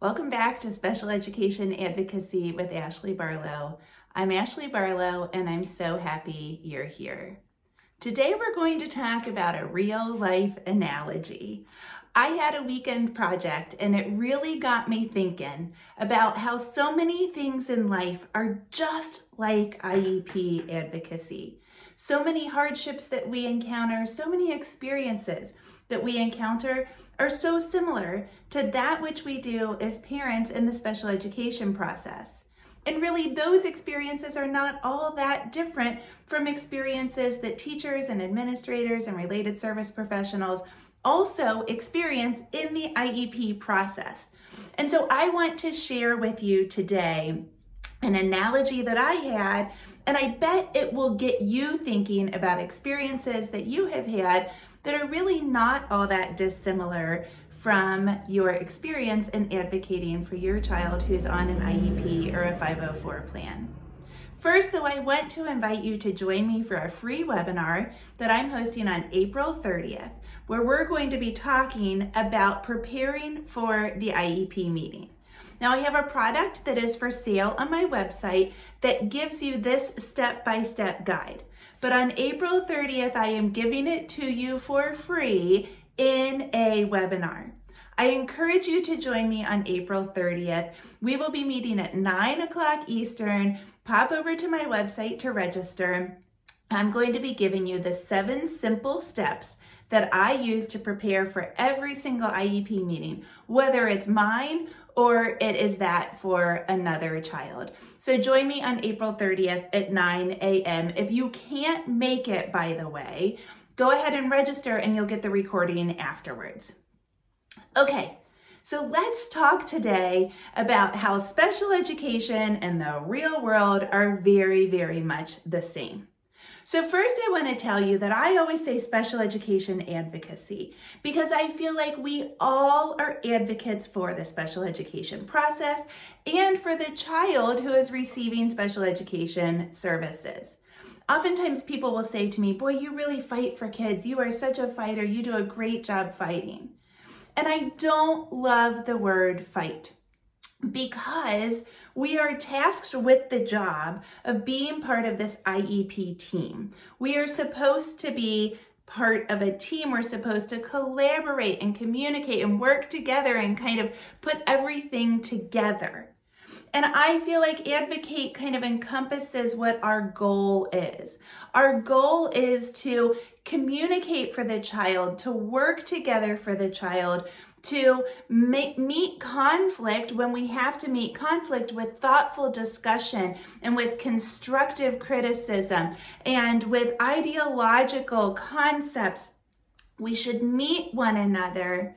Welcome back to Special Education Advocacy with Ashley Barlow. I'm Ashley Barlow and I'm so happy you're here. Today we're going to talk about a real life analogy. I had a weekend project and it really got me thinking about how so many things in life are just like IEP advocacy. So many hardships that we encounter, so many experiences that we encounter are so similar to that which we do as parents in the special education process. And really, those experiences are not all that different from experiences that teachers and administrators and related service professionals also experience in the IEP process. And so I want to share with you today an analogy that I had, and I bet it will get you thinking about experiences that you have had that are really not all that dissimilar from your experience in advocating for your child who's on an IEP or a 504 plan. First, though, I want to invite you to join me for a free webinar that I'm hosting on April 30th, where we're going to be talking about preparing for the IEP meeting. Now, I have a product that is for sale on my website that gives you this step by step guide. But on April 30th, I am giving it to you for free in a webinar. I encourage you to join me on April 30th. We will be meeting at 9 o'clock Eastern. Pop over to my website to register. I'm going to be giving you the seven simple steps that I use to prepare for every single IEP meeting, whether it's mine or it is that for another child. So join me on April 30th at 9 a.m. If you can't make it, by the way, go ahead and register and you'll get the recording afterwards. Okay, so let's talk today about how special education and the real world are very, very much the same. So, first, I want to tell you that I always say special education advocacy because I feel like we all are advocates for the special education process and for the child who is receiving special education services. Oftentimes, people will say to me, Boy, you really fight for kids. You are such a fighter. You do a great job fighting. And I don't love the word fight because we are tasked with the job of being part of this IEP team. We are supposed to be part of a team. We're supposed to collaborate and communicate and work together and kind of put everything together. And I feel like advocate kind of encompasses what our goal is. Our goal is to communicate for the child, to work together for the child, to make, meet conflict when we have to meet conflict with thoughtful discussion and with constructive criticism and with ideological concepts. We should meet one another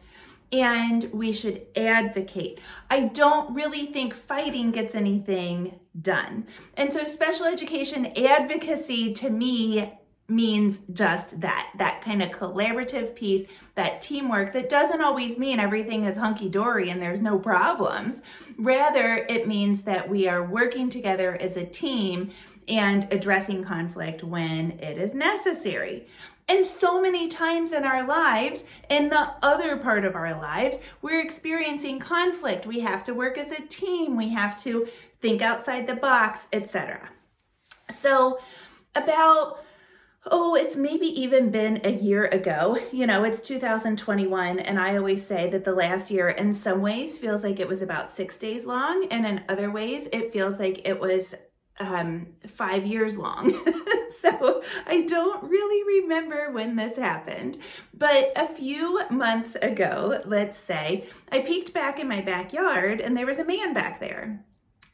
and we should advocate. I don't really think fighting gets anything done. And so, special education advocacy to me means just that that kind of collaborative piece, that teamwork that doesn't always mean everything is hunky dory and there's no problems. Rather, it means that we are working together as a team and addressing conflict when it is necessary. And so many times in our lives, in the other part of our lives, we're experiencing conflict. We have to work as a team, we have to think outside the box, etc. So, about oh, it's maybe even been a year ago. You know, it's 2021, and I always say that the last year, in some ways, feels like it was about six days long, and in other ways, it feels like it was um, five years long. so I don't really remember when this happened. But a few months ago, let's say, I peeked back in my backyard and there was a man back there.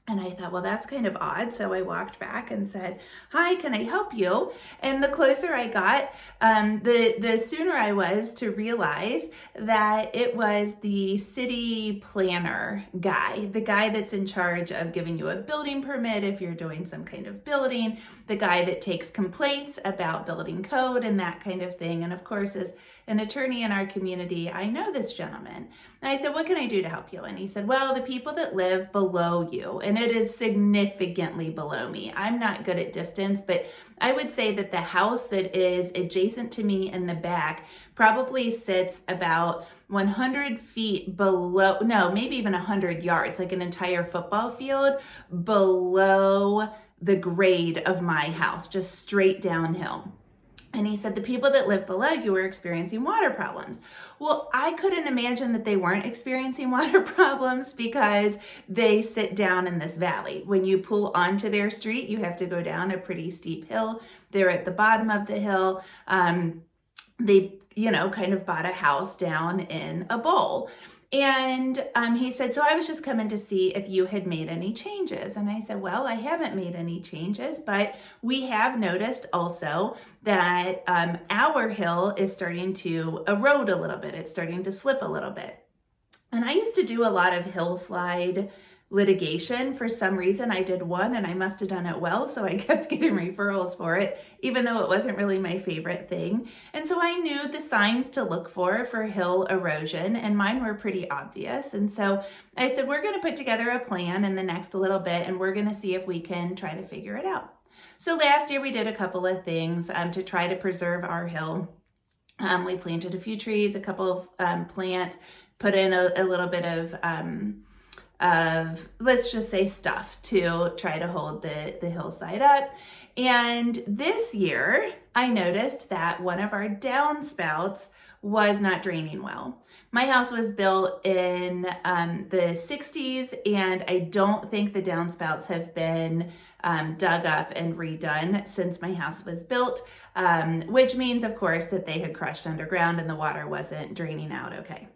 And I thought, well, that's kind of odd. So I walked back and said, "Hi, can I help you?" And the closer I got, um, the the sooner I was to realize that it was the city planner guy, the guy that's in charge of giving you a building permit if you're doing some kind of building, the guy that takes complaints about building code and that kind of thing. And of course, as an attorney in our community, I know this gentleman. And I said, What can I do to help you? And he said, Well, the people that live below you, and it is significantly below me. I'm not good at distance, but I would say that the house that is adjacent to me in the back probably sits about 100 feet below, no, maybe even 100 yards, like an entire football field below the grade of my house, just straight downhill. And he said, the people that live below you are experiencing water problems. Well, I couldn't imagine that they weren't experiencing water problems because they sit down in this valley. When you pull onto their street, you have to go down a pretty steep hill. They're at the bottom of the hill. Um, they, you know, kind of bought a house down in a bowl. And um, he said, So I was just coming to see if you had made any changes. And I said, Well, I haven't made any changes, but we have noticed also that um, our hill is starting to erode a little bit, it's starting to slip a little bit. And I used to do a lot of hill slide litigation. For some reason, I did one and I must have done it well. So I kept getting referrals for it, even though it wasn't really my favorite thing. And so I knew the signs to look for for hill erosion, and mine were pretty obvious. And so I said, We're going to put together a plan in the next little bit and we're going to see if we can try to figure it out. So last year, we did a couple of things um, to try to preserve our hill. Um, we planted a few trees, a couple of um, plants, put in a, a little bit of um, of let's just say stuff to try to hold the, the hillside up. And this year, I noticed that one of our downspouts was not draining well. My house was built in um, the 60s, and I don't think the downspouts have been um, dug up and redone since my house was built, um, which means, of course, that they had crushed underground and the water wasn't draining out okay.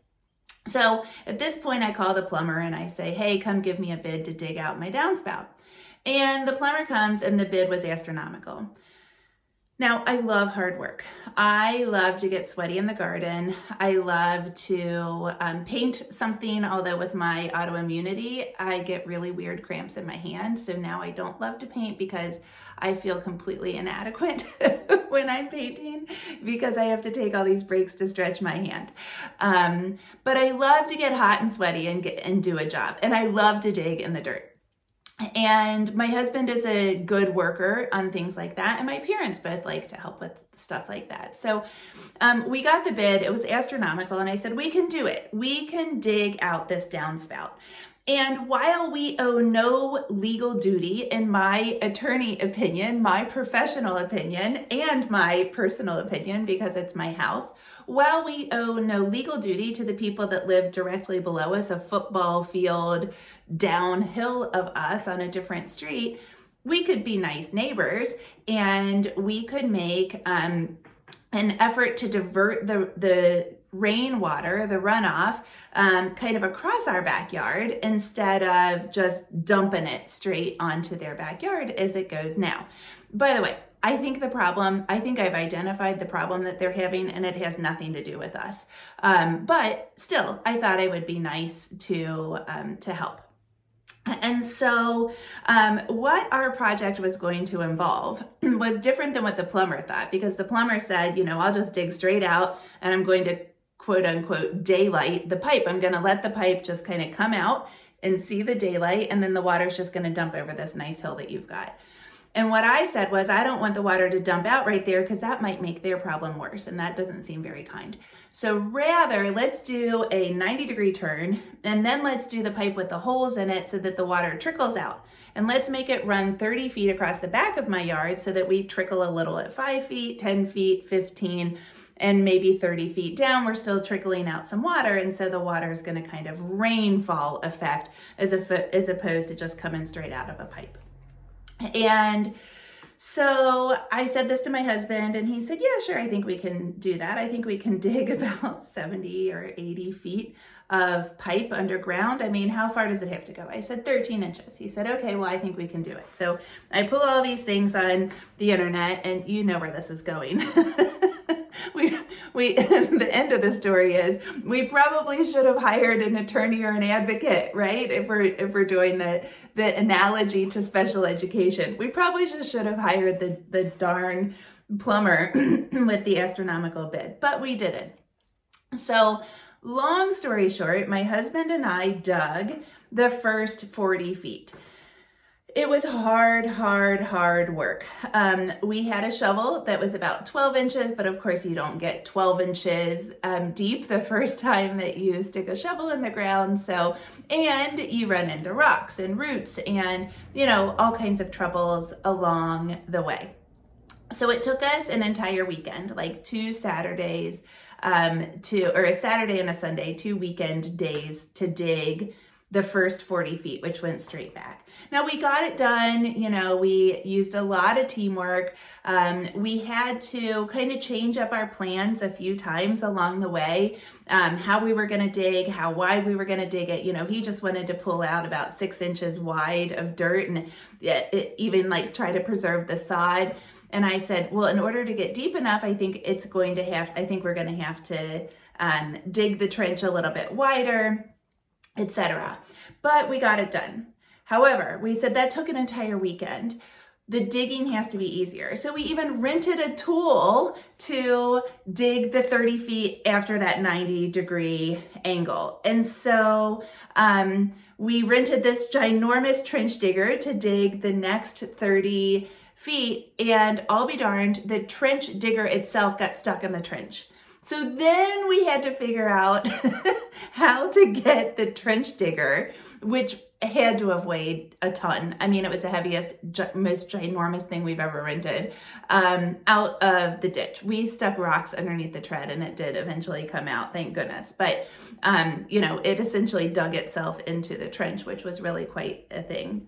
So at this point, I call the plumber and I say, hey, come give me a bid to dig out my downspout. And the plumber comes and the bid was astronomical. Now, I love hard work. I love to get sweaty in the garden. I love to um, paint something, although with my autoimmunity, I get really weird cramps in my hand. So now I don't love to paint because I feel completely inadequate when I'm painting because I have to take all these breaks to stretch my hand. Um, but I love to get hot and sweaty and, get, and do a job. And I love to dig in the dirt and my husband is a good worker on things like that. And my parents both like to help with stuff like that. So um, we got the bid. It was astronomical. And i said we can do it. We can dig out this downspout and while we owe no legal duty, in my attorney opinion, my professional opinion, and my personal opinion, because it's my house, while we owe no legal duty to the people that live directly below us, a football field downhill of us on a different street, we could be nice neighbors and we could make um, an effort to divert the, the rainwater, the runoff, um, kind of across our backyard instead of just dumping it straight onto their backyard as it goes now. By the way, I think the problem, I think I've identified the problem that they're having and it has nothing to do with us. Um, but still, I thought I would be nice to, um, to help. And so, um, what our project was going to involve was different than what the plumber thought because the plumber said, you know, I'll just dig straight out and I'm going to quote unquote daylight the pipe. I'm going to let the pipe just kind of come out and see the daylight, and then the water's just going to dump over this nice hill that you've got. And what I said was, I don't want the water to dump out right there because that might make their problem worse, and that doesn't seem very kind. So rather, let's do a 90 degree turn, and then let's do the pipe with the holes in it so that the water trickles out. And let's make it run 30 feet across the back of my yard so that we trickle a little at 5 feet, 10 feet, 15, and maybe 30 feet down, we're still trickling out some water. And so the water is going to kind of rainfall effect as, if, as opposed to just coming straight out of a pipe. And so I said this to my husband, and he said, Yeah, sure, I think we can do that. I think we can dig about 70 or 80 feet of pipe underground. I mean, how far does it have to go? I said 13 inches. He said, Okay, well, I think we can do it. So I pull all these things on the internet, and you know where this is going. we we the end of the story is we probably should have hired an attorney or an advocate, right? If we're if we're doing the the analogy to special education, we probably just should have hired the the darn plumber with the astronomical bid, but we didn't. So, long story short, my husband and I dug the first 40 feet. It was hard, hard, hard work. Um, we had a shovel that was about 12 inches, but of course, you don't get 12 inches um, deep the first time that you stick a shovel in the ground. So, and you run into rocks and roots and, you know, all kinds of troubles along the way. So, it took us an entire weekend, like two Saturdays um, to, or a Saturday and a Sunday, two weekend days to dig the first 40 feet, which went straight back. Now we got it done. You know, we used a lot of teamwork. Um, we had to kind of change up our plans a few times along the way. Um, how we were going to dig, how wide we were going to dig it. You know, he just wanted to pull out about six inches wide of dirt and it, it even like try to preserve the sod. And I said, well, in order to get deep enough, I think it's going to have, I think we're going to have to um, dig the trench a little bit wider etc. But we got it done. However, we said that took an entire weekend. The digging has to be easier. So we even rented a tool to dig the 30 feet after that 90 degree angle. And so um, we rented this ginormous trench digger to dig the next 30 feet. And I'll be darned, the trench digger itself got stuck in the trench. So then we had to figure out how to get the trench digger, which had to have weighed a ton. I mean, it was the heaviest, most ginormous thing we've ever rented um, out of the ditch. We stuck rocks underneath the tread and it did eventually come out, thank goodness. But, um, you know, it essentially dug itself into the trench, which was really quite a thing.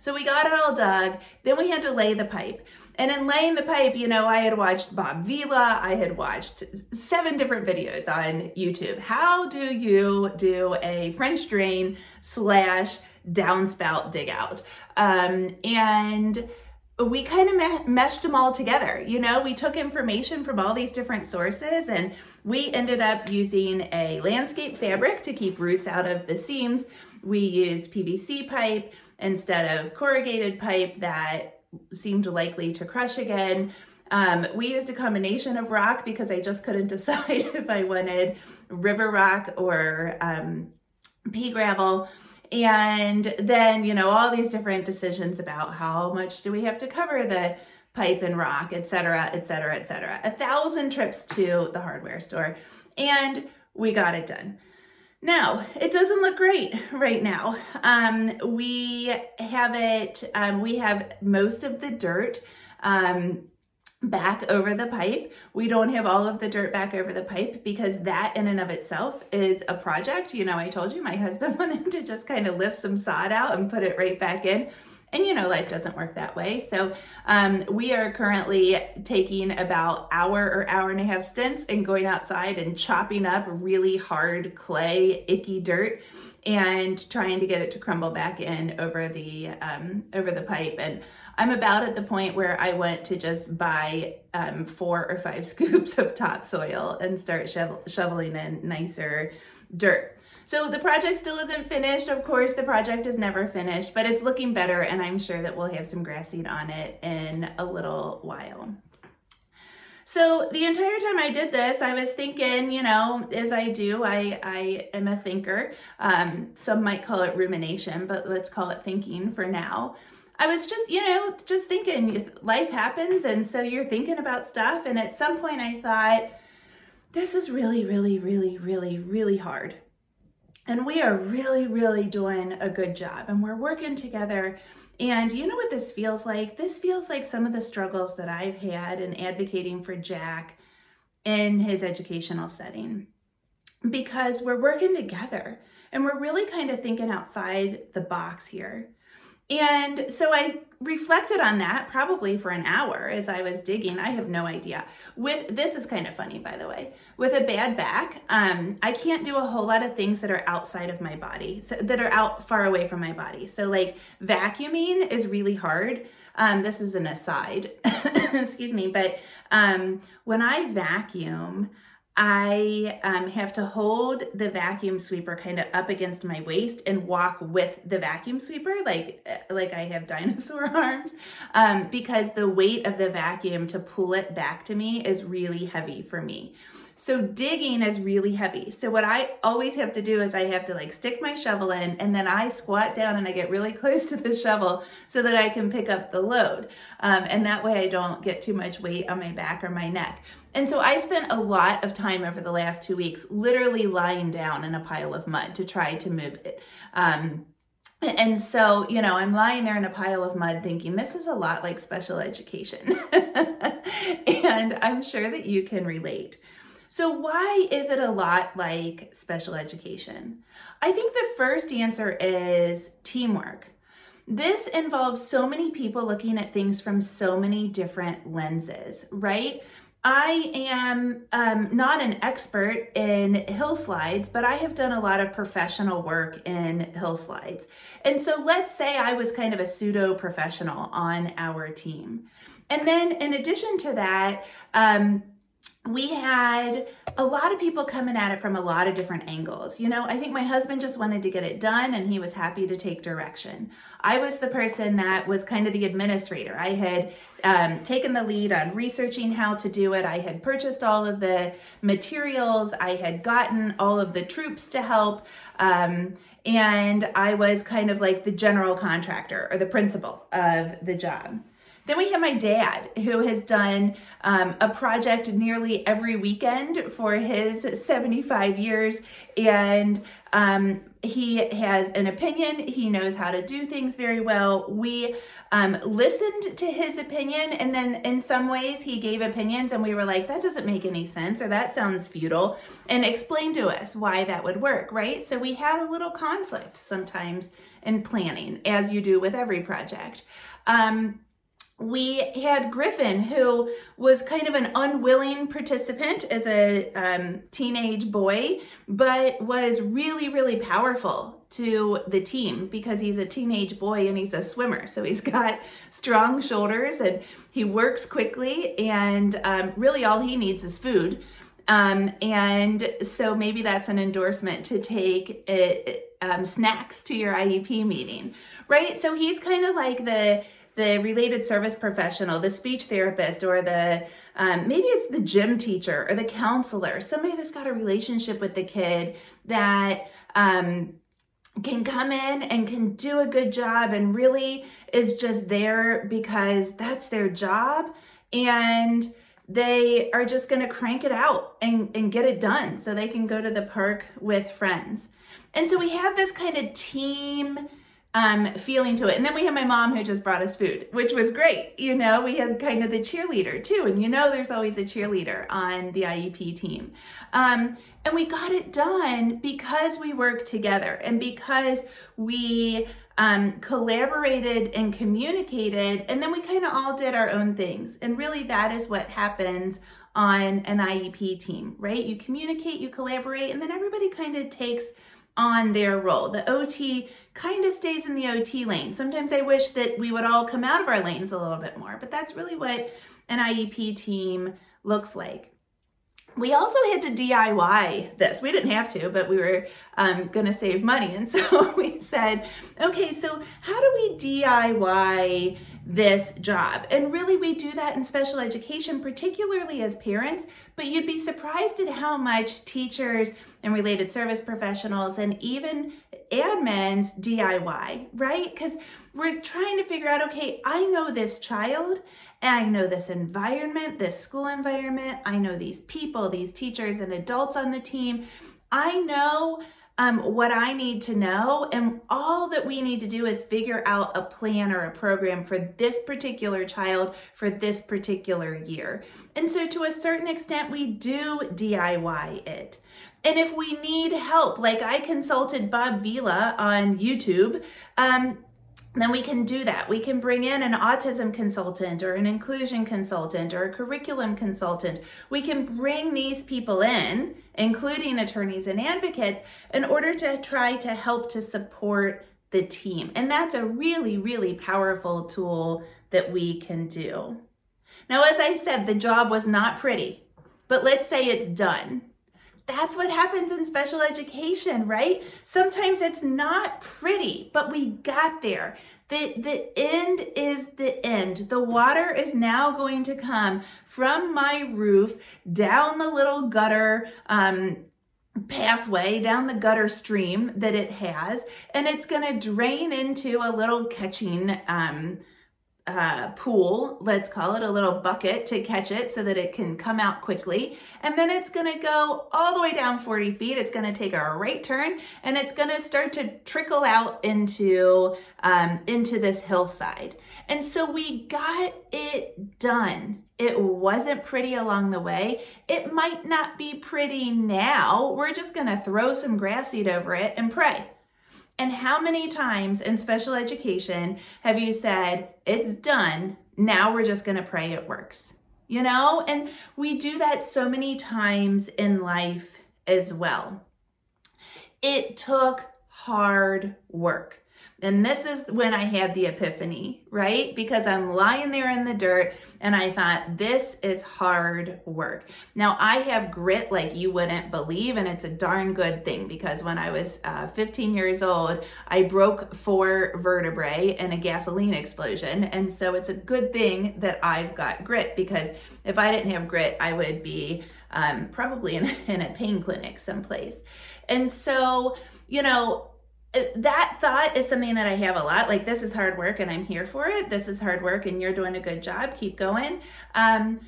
So we got it all dug. Then we had to lay the pipe. And in laying the pipe, you know, I had watched Bob Vila, I had watched seven different videos on YouTube. How do you do a French drain slash downspout dig out? Um, and we kind of me- meshed them all together. You know, we took information from all these different sources and we ended up using a landscape fabric to keep roots out of the seams. We used PVC pipe instead of corrugated pipe that seemed likely to crush again. Um, we used a combination of rock because I just couldn't decide if I wanted river rock or um, pea gravel. And then, you know, all these different decisions about how much do we have to cover the pipe and rock, et cetera, et cetera, et cetera. A thousand trips to the hardware store. And we got it done. Now, it doesn't look great right now. Um, we have it, um, we have most of the dirt um, back over the pipe. We don't have all of the dirt back over the pipe because that in and of itself is a project. You know, I told you my husband wanted to just kind of lift some sod out and put it right back in. And you know, life doesn't work that way. So um, we are currently taking about hour or hour and a half stints and going outside and chopping up really hard clay, icky dirt and trying to get it to crumble back in over the um, over the pipe. And I'm about at the point where I want to just buy um, four or five scoops of topsoil and start shovel- shoveling in nicer dirt. So the project still isn't finished. Of course, the project is never finished, but it's looking better and I'm sure that we'll have some grass seed on it in a little while. So the entire time I did this, I was thinking, you know, as I do, I, I am a thinker. Um, some might call it rumination, but let's call it thinking for now. I was just, you know, just thinking life happens. And so you're thinking about stuff. And at some point I thought, this is really, really, really, really, really hard. And we are really, really doing a good job and we're working together. And you know what this feels like? This feels like some of the struggles that I've had in advocating for Jack in his educational setting because we're working together and we're really kind of thinking outside the box here. And so I reflected on that probably for an hour as I was digging. I have no idea. With this is kind of funny, by the way. With a bad back, um, I can't do a whole lot of things that are outside of my body, so that are out far away from my body. So like vacuuming is really hard. Um, this is an aside, excuse me, but um, when I vacuum, I um, have to hold the vacuum sweeper kind of up against my waist and walk with the vacuum sweeper, like uh, like I have dinosaur arms, um, because the weight of the vacuum to pull it back to me is really heavy for me. So digging is really heavy. So what I always have to do is I have to like stick my shovel in and then I squat down and I get really close to the shovel so that I can pick up the load. Um, and that way I don't get too much weight on my back or my neck. And so I spent a lot of time over the last two weeks literally lying down in a pile of mud to try to move it. Um, and so, you know, I'm lying there in a pile of mud thinking this is a lot like special education. and I'm sure that you can relate. So, why is it a lot like special education? I think the first answer is teamwork. This involves so many people looking at things from so many different lenses, right? I am um, not an expert in hill slides, but I have done a lot of professional work in hill slides. And so let's say I was kind of a pseudo professional on our team. And then in addition to that, um, we had a lot of people coming at it from a lot of different angles. You know, I think my husband just wanted to get it done and he was happy to take direction. I was the person that was kind of the administrator. I had um, taken the lead on researching how to do it. I had purchased all of the materials. I had gotten all of the troops to help. Um, and I was kind of like the general contractor or the principal of the job. Then we have my dad, who has done um, a project nearly every weekend for his 75 years. And um, he has an opinion. He knows how to do things very well. We um, listened to his opinion, and then in some ways, he gave opinions, and we were like, that doesn't make any sense, or that sounds futile, and explained to us why that would work, right? So we had a little conflict sometimes in planning, as you do with every project. Um, we had Griffin, who was kind of an unwilling participant as a um, teenage boy, but was really, really powerful to the team because he's a teenage boy and he's a swimmer. So he's got strong shoulders and he works quickly, and um, really all he needs is food. Um, and so maybe that's an endorsement to take it, um, snacks to your IEP meeting, right? So he's kind of like the the related service professional, the speech therapist, or the um, maybe it's the gym teacher or the counselor, somebody that's got a relationship with the kid that um, can come in and can do a good job and really is just there because that's their job and they are just going to crank it out and, and get it done so they can go to the park with friends. And so we have this kind of team um, feeling to it. And then we had my mom who just brought us food, which was great. You know, we had kind of the cheerleader too. And you know, there's always a cheerleader on the IEP team. Um, and we got it done because we worked together and because we um, collaborated and communicated. And then we kind of all did our own things. And really, that is what happens on an IEP team, right? You communicate, you collaborate, and then everybody kind of takes on their role. The OT kind of stays in the OT lane. Sometimes I wish that we would all come out of our lanes a little bit more, but that's really what an IEP team looks like. We also had to DIY this. We didn't have to, but we were um, going to save money. And so we said, okay, so how do we DIY this job? And really, we do that in special education, particularly as parents, but you'd be surprised at how much teachers and related service professionals and even admins DIY, right? Because we're trying to figure out okay, I know this child and I know this environment, this school environment. I know these people, these teachers and adults on the team. I know um, what I need to know. And all that we need to do is figure out a plan or a program for this particular child for this particular year. And so, to a certain extent, we do DIY it. And if we need help, like I consulted Bob Vila on YouTube, um, then we can do that. We can bring in an autism consultant or an inclusion consultant or a curriculum consultant. We can bring these people in, including attorneys and advocates, in order to try to help to support the team. And that's a really, really powerful tool that we can do. Now, as I said, the job was not pretty, but let's say it's done that's what happens in special education, right? Sometimes it's not pretty, but we got there. The, the end is the end. The water is now going to come from my roof down the little gutter um, pathway, down the gutter stream that it has, and it's going to drain into a little catching um, uh, pool, let's call it a little bucket to catch it so that it can come out quickly. And then it's gonna go all the way down 40 feet. It's gonna take a right turn and it's gonna start to trickle out into, um, into this hillside. And so we got it done. It wasn't pretty along the way. It might not be pretty now. We're just gonna throw some grass seed over it and pray. And how many times in special education have you said, it's done, now we're just to pray it works? You know, and we do that so many times in life as well. It took hard work. And this is when I had the epiphany, right? Because I'm lying there in the dirt and I thought, this is hard work. Now, I have grit like you wouldn't believe, and it's a darn good thing because when I was uh, 15 years old, I broke four vertebrae in a gasoline explosion. And so it's a good thing that I've got grit because if I didn't have grit, I would be um, probably in, in a pain clinic someplace. And so, you know, that thought is something that I have a lot. Like, this is hard work and I'm here for it. This is hard work and you're doing a good job. Keep going. Um,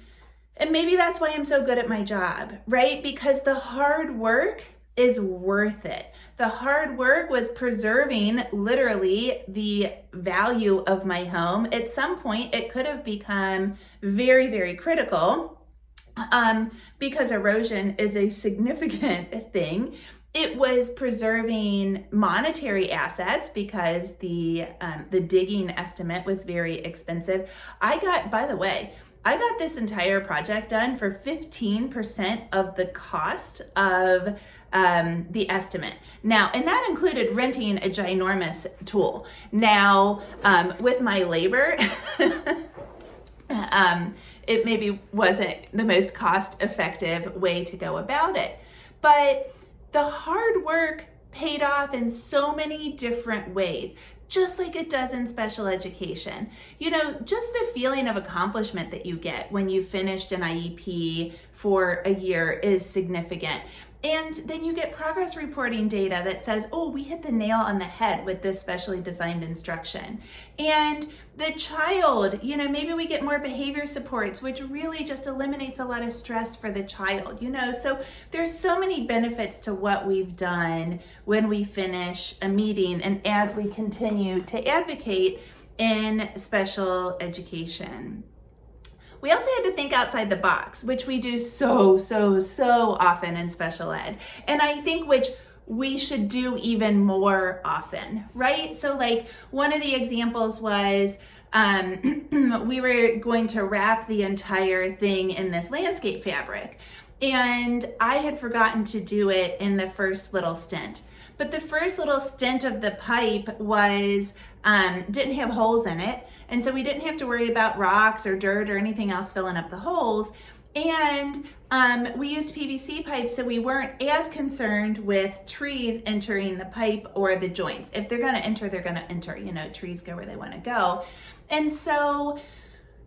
and maybe that's why I'm so good at my job, right? Because the hard work is worth it. The hard work was preserving literally the value of my home. At some point, it could have become very, very critical um, because erosion is a significant thing it was preserving monetary assets because the um, the digging estimate was very expensive. I got, by the way, I got this entire project done for 15% of the cost of um, the estimate. Now, and that included renting a ginormous tool. Now, um, with my labor, um, it maybe wasn't the most cost effective way to go about it. But the hard work paid off in so many different ways just like it does in special education. You know, just the feeling of accomplishment that you get when you finished an IEP for a year is significant. And then you get progress reporting data that says, oh, we hit the nail on the head with this specially designed instruction. And the child, you know, maybe we get more behavior supports, which really just eliminates a lot of stress for the child, you know. So there's so many benefits to what we've done when we finish a meeting and as we continue to advocate in special education. We also had to think outside the box, which we do so, so, so often in special ed. And I think which we should do even more often, right? So, like, one of the examples was um, we were going to wrap the entire thing in this landscape fabric. And I had forgotten to do it in the first little stint. But the first little stint of the pipe was um, didn't have holes in it. And so we didn't have to worry about rocks or dirt or anything else filling up the holes. And um, we used PVC pipes, so we weren't as concerned with trees entering the pipe or the joints. If they're going to enter, they're going to enter. You know, trees go where they want to go. And so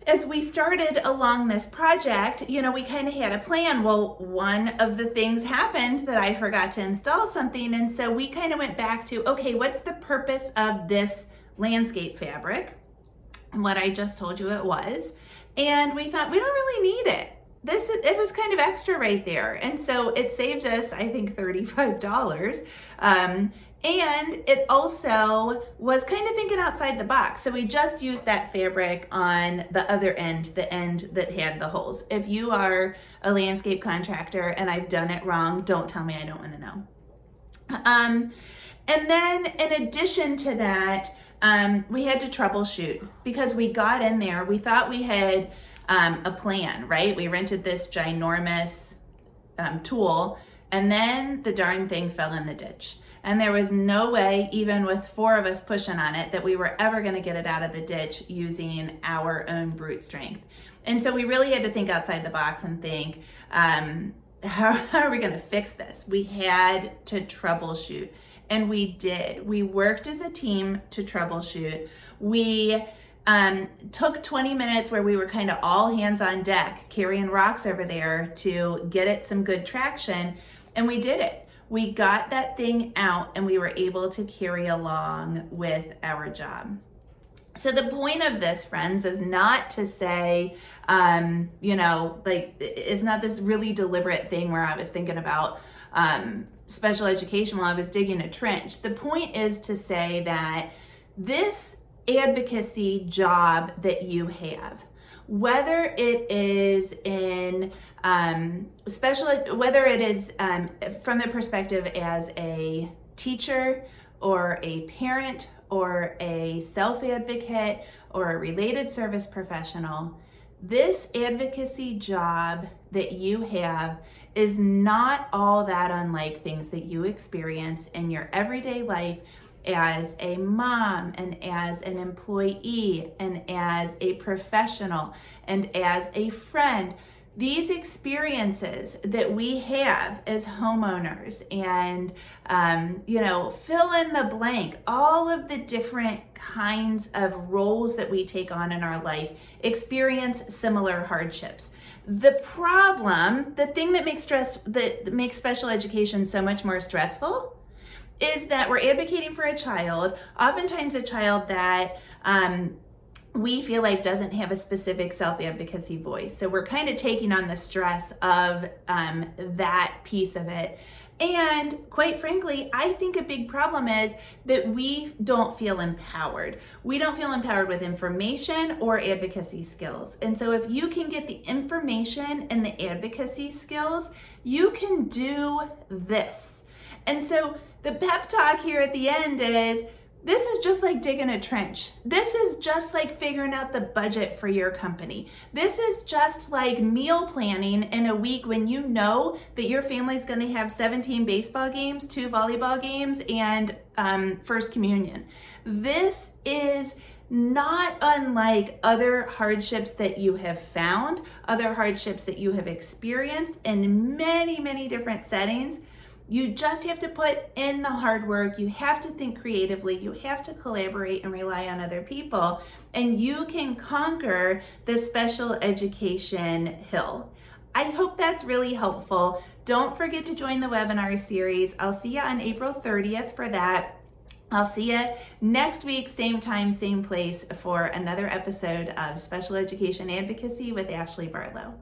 as we started along this project, you know, we kind of had a plan. Well, one of the things happened that I forgot to install something. And so we kind of went back to okay, what's the purpose of this landscape fabric? What I just told you it was. And we thought we don't really need it. This it was kind of extra right there, and so it saved us, I think, thirty-five dollars. Um, and it also was kind of thinking outside the box. So we just used that fabric on the other end, the end that had the holes. If you are a landscape contractor and I've done it wrong, don't tell me I don't want to know. Um, and then in addition to that, um, we had to troubleshoot because we got in there. We thought we had um, a plan, right? We rented this ginormous um, tool, and then the darn thing fell in the ditch. And there was no way, even with four of us pushing on it, that we were ever going to get it out of the ditch using our own brute strength. And so we really had to think outside the box and think, um, how, how are we going to fix this? We had to troubleshoot. And we did. We worked as a team to troubleshoot. We um, took 20 minutes where we were kind of all hands on deck carrying rocks over there to get it some good traction. And we did it we got that thing out and we were able to carry along with our job. So, the point of this, friends, is not to say, um, you know, like, it's not this really deliberate thing where I was thinking about um, special education while I was digging a trench. The point is to say that this advocacy job that you have, whether it is in um, special, whether it is um, from the perspective as a teacher or a parent or a self advocate or a related service professional, this advocacy job that you have is not all that unlike things that you experience in your everyday life as a mom and as an employee and as a professional and as a friend. These experiences that we have as homeowners and um, you know fill in the blank all of the different kinds of roles that we take on in our life experience similar hardships. The problem the thing that makes stress that makes special education so much more stressful is that we're advocating for a child oftentimes a child that um, we feel like doesn't have a specific self-advocacy voice so we're kind of taking on the stress of um, that piece of it and quite frankly, I think a big problem is that we don't feel empowered. We don't feel empowered with information or advocacy skills. And so, if you can get the information and the advocacy skills, you can do this. And so, the pep talk here at the end is this is just like digging a trench. This is just like figuring out the budget for your company. This is just like meal planning in a week when you know that your family's going to have 17 baseball games, two volleyball games, and um, First Communion. This is not unlike other hardships that you have found, other hardships that you have experienced in many, many different settings you just have to put in the hard work. You have to think creatively. You have to collaborate and rely on other people. And you can conquer the special education hill. I hope that's really helpful. Don't forget to join the webinar series. I'll see you on April 30th for that. I'll see you next week, same time, same place, for another episode of Special Education Advocacy with Ashley Barlow.